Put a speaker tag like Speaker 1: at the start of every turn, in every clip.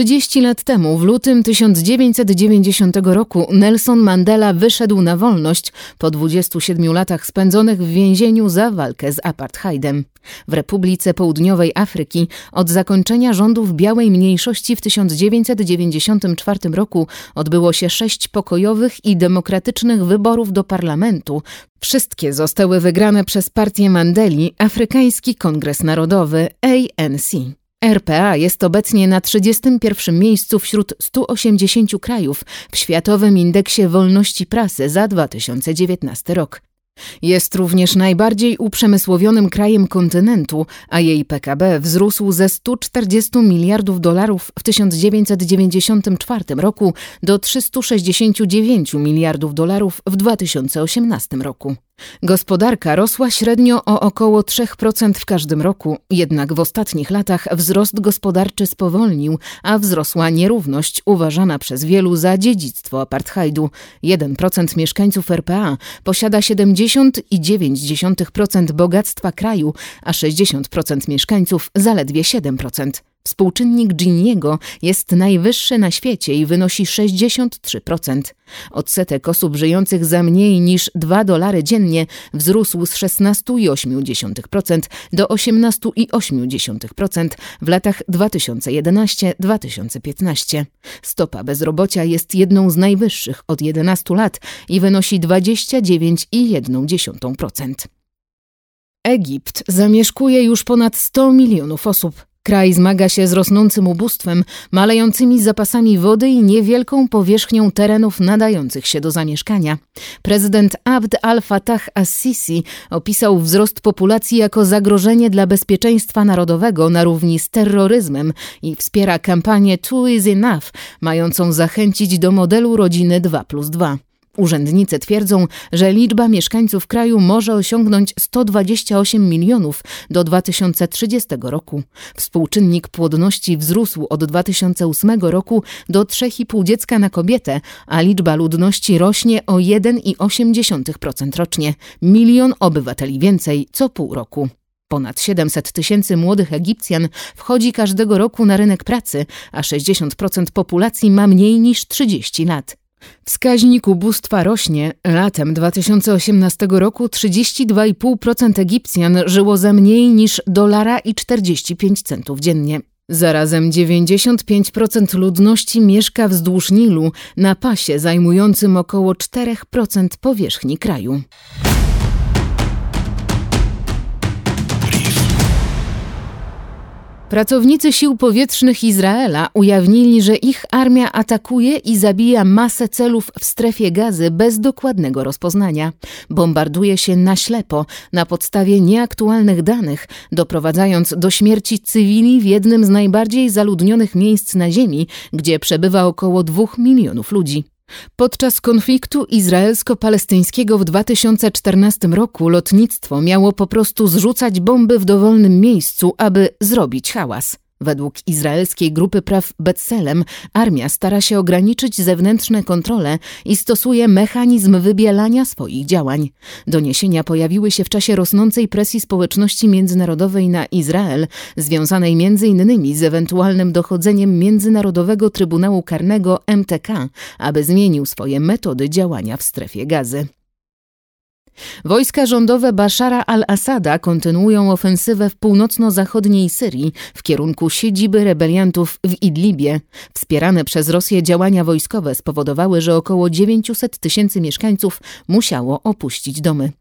Speaker 1: 30 lat temu, w lutym 1990 roku, Nelson Mandela wyszedł na wolność po 27 latach spędzonych w więzieniu za walkę z apartheidem. W Republice Południowej Afryki od zakończenia rządów białej mniejszości w 1994 roku odbyło się sześć pokojowych i demokratycznych wyborów do parlamentu. Wszystkie zostały wygrane przez partię Mandeli, Afrykański Kongres Narodowy, ANC. RPA jest obecnie na 31 miejscu wśród 180 krajów w Światowym Indeksie Wolności Prasy za 2019 rok. Jest również najbardziej uprzemysłowionym krajem kontynentu, a jej PKB wzrósł ze 140 miliardów dolarów w 1994 roku do 369 miliardów dolarów w 2018 roku. Gospodarka rosła średnio o około 3% w każdym roku, jednak w ostatnich latach wzrost gospodarczy spowolnił, a wzrosła nierówność uważana przez wielu za dziedzictwo apartheidu. 1% mieszkańców RPA posiada 70,9% bogactwa kraju, a 60% mieszkańców zaledwie 7%. Współczynnik Giniego jest najwyższy na świecie i wynosi 63%. Odsetek osób żyjących za mniej niż 2 dolary dziennie wzrósł z 16,8% do 18,8% w latach 2011-2015. Stopa bezrobocia jest jedną z najwyższych od 11 lat i wynosi 29,1%. Egipt zamieszkuje już ponad 100 milionów osób. Kraj zmaga się z rosnącym ubóstwem, malejącymi zapasami wody i niewielką powierzchnią terenów nadających się do zamieszkania. Prezydent Abd al-Fattah as-Sisi opisał wzrost populacji jako zagrożenie dla bezpieczeństwa narodowego na równi z terroryzmem i wspiera kampanię Two is Enough, mającą zachęcić do modelu rodziny 2 plus 2. Urzędnicy twierdzą, że liczba mieszkańców kraju może osiągnąć 128 milionów do 2030 roku. Współczynnik płodności wzrósł od 2008 roku do 3,5 dziecka na kobietę, a liczba ludności rośnie o 1,8% rocznie. Milion obywateli więcej co pół roku. Ponad 700 tysięcy młodych Egipcjan wchodzi każdego roku na rynek pracy, a 60% populacji ma mniej niż 30 lat. Wskaźnik ubóstwa rośnie. Latem 2018 roku 32,5% Egipcjan żyło za mniej niż dolara i 45 centów dziennie. Zarazem 95% ludności mieszka wzdłuż Nilu, na pasie zajmującym około 4% powierzchni kraju. Pracownicy sił powietrznych Izraela ujawnili, że ich armia atakuje i zabija masę celów w strefie gazy bez dokładnego rozpoznania. Bombarduje się na ślepo, na podstawie nieaktualnych danych, doprowadzając do śmierci cywili w jednym z najbardziej zaludnionych miejsc na Ziemi, gdzie przebywa około dwóch milionów ludzi. Podczas konfliktu izraelsko-palestyńskiego w 2014 roku lotnictwo miało po prostu zrzucać bomby w dowolnym miejscu, aby zrobić hałas. Według izraelskiej grupy praw Betselem armia stara się ograniczyć zewnętrzne kontrole i stosuje mechanizm wybielania swoich działań. Doniesienia pojawiły się w czasie rosnącej presji społeczności międzynarodowej na Izrael, związanej m.in. z ewentualnym dochodzeniem Międzynarodowego Trybunału Karnego MTK, aby zmienił swoje metody działania w strefie gazy. Wojska rządowe Bashara al-Assada kontynuują ofensywę w północno-zachodniej Syrii w kierunku siedziby rebeliantów w Idlibie. Wspierane przez Rosję działania wojskowe spowodowały, że około 900 tysięcy mieszkańców musiało opuścić domy.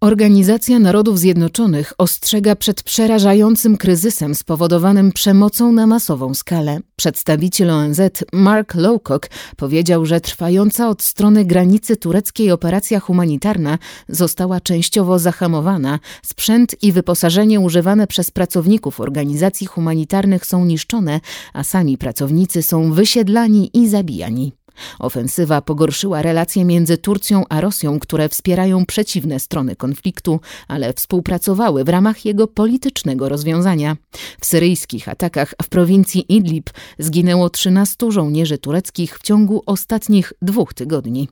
Speaker 1: Organizacja Narodów Zjednoczonych ostrzega przed przerażającym kryzysem spowodowanym przemocą na masową skalę. Przedstawiciel ONZ Mark Lowcock powiedział, że trwająca od strony granicy tureckiej operacja humanitarna została częściowo zahamowana, sprzęt i wyposażenie używane przez pracowników organizacji humanitarnych są niszczone, a sami pracownicy są wysiedlani i zabijani. Ofensywa pogorszyła relacje między Turcją a Rosją, które wspierają przeciwne strony konfliktu, ale współpracowały w ramach jego politycznego rozwiązania. W syryjskich atakach w prowincji Idlib zginęło 13 żołnierzy tureckich w ciągu ostatnich dwóch tygodni.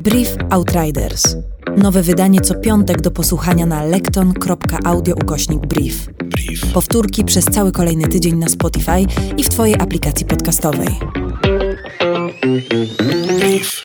Speaker 2: Brief Outriders. Nowe wydanie co piątek do posłuchania na lekton.audio ukośnik
Speaker 3: brief.
Speaker 2: Powtórki przez cały kolejny tydzień na Spotify i w Twojej aplikacji podcastowej.
Speaker 3: Brief.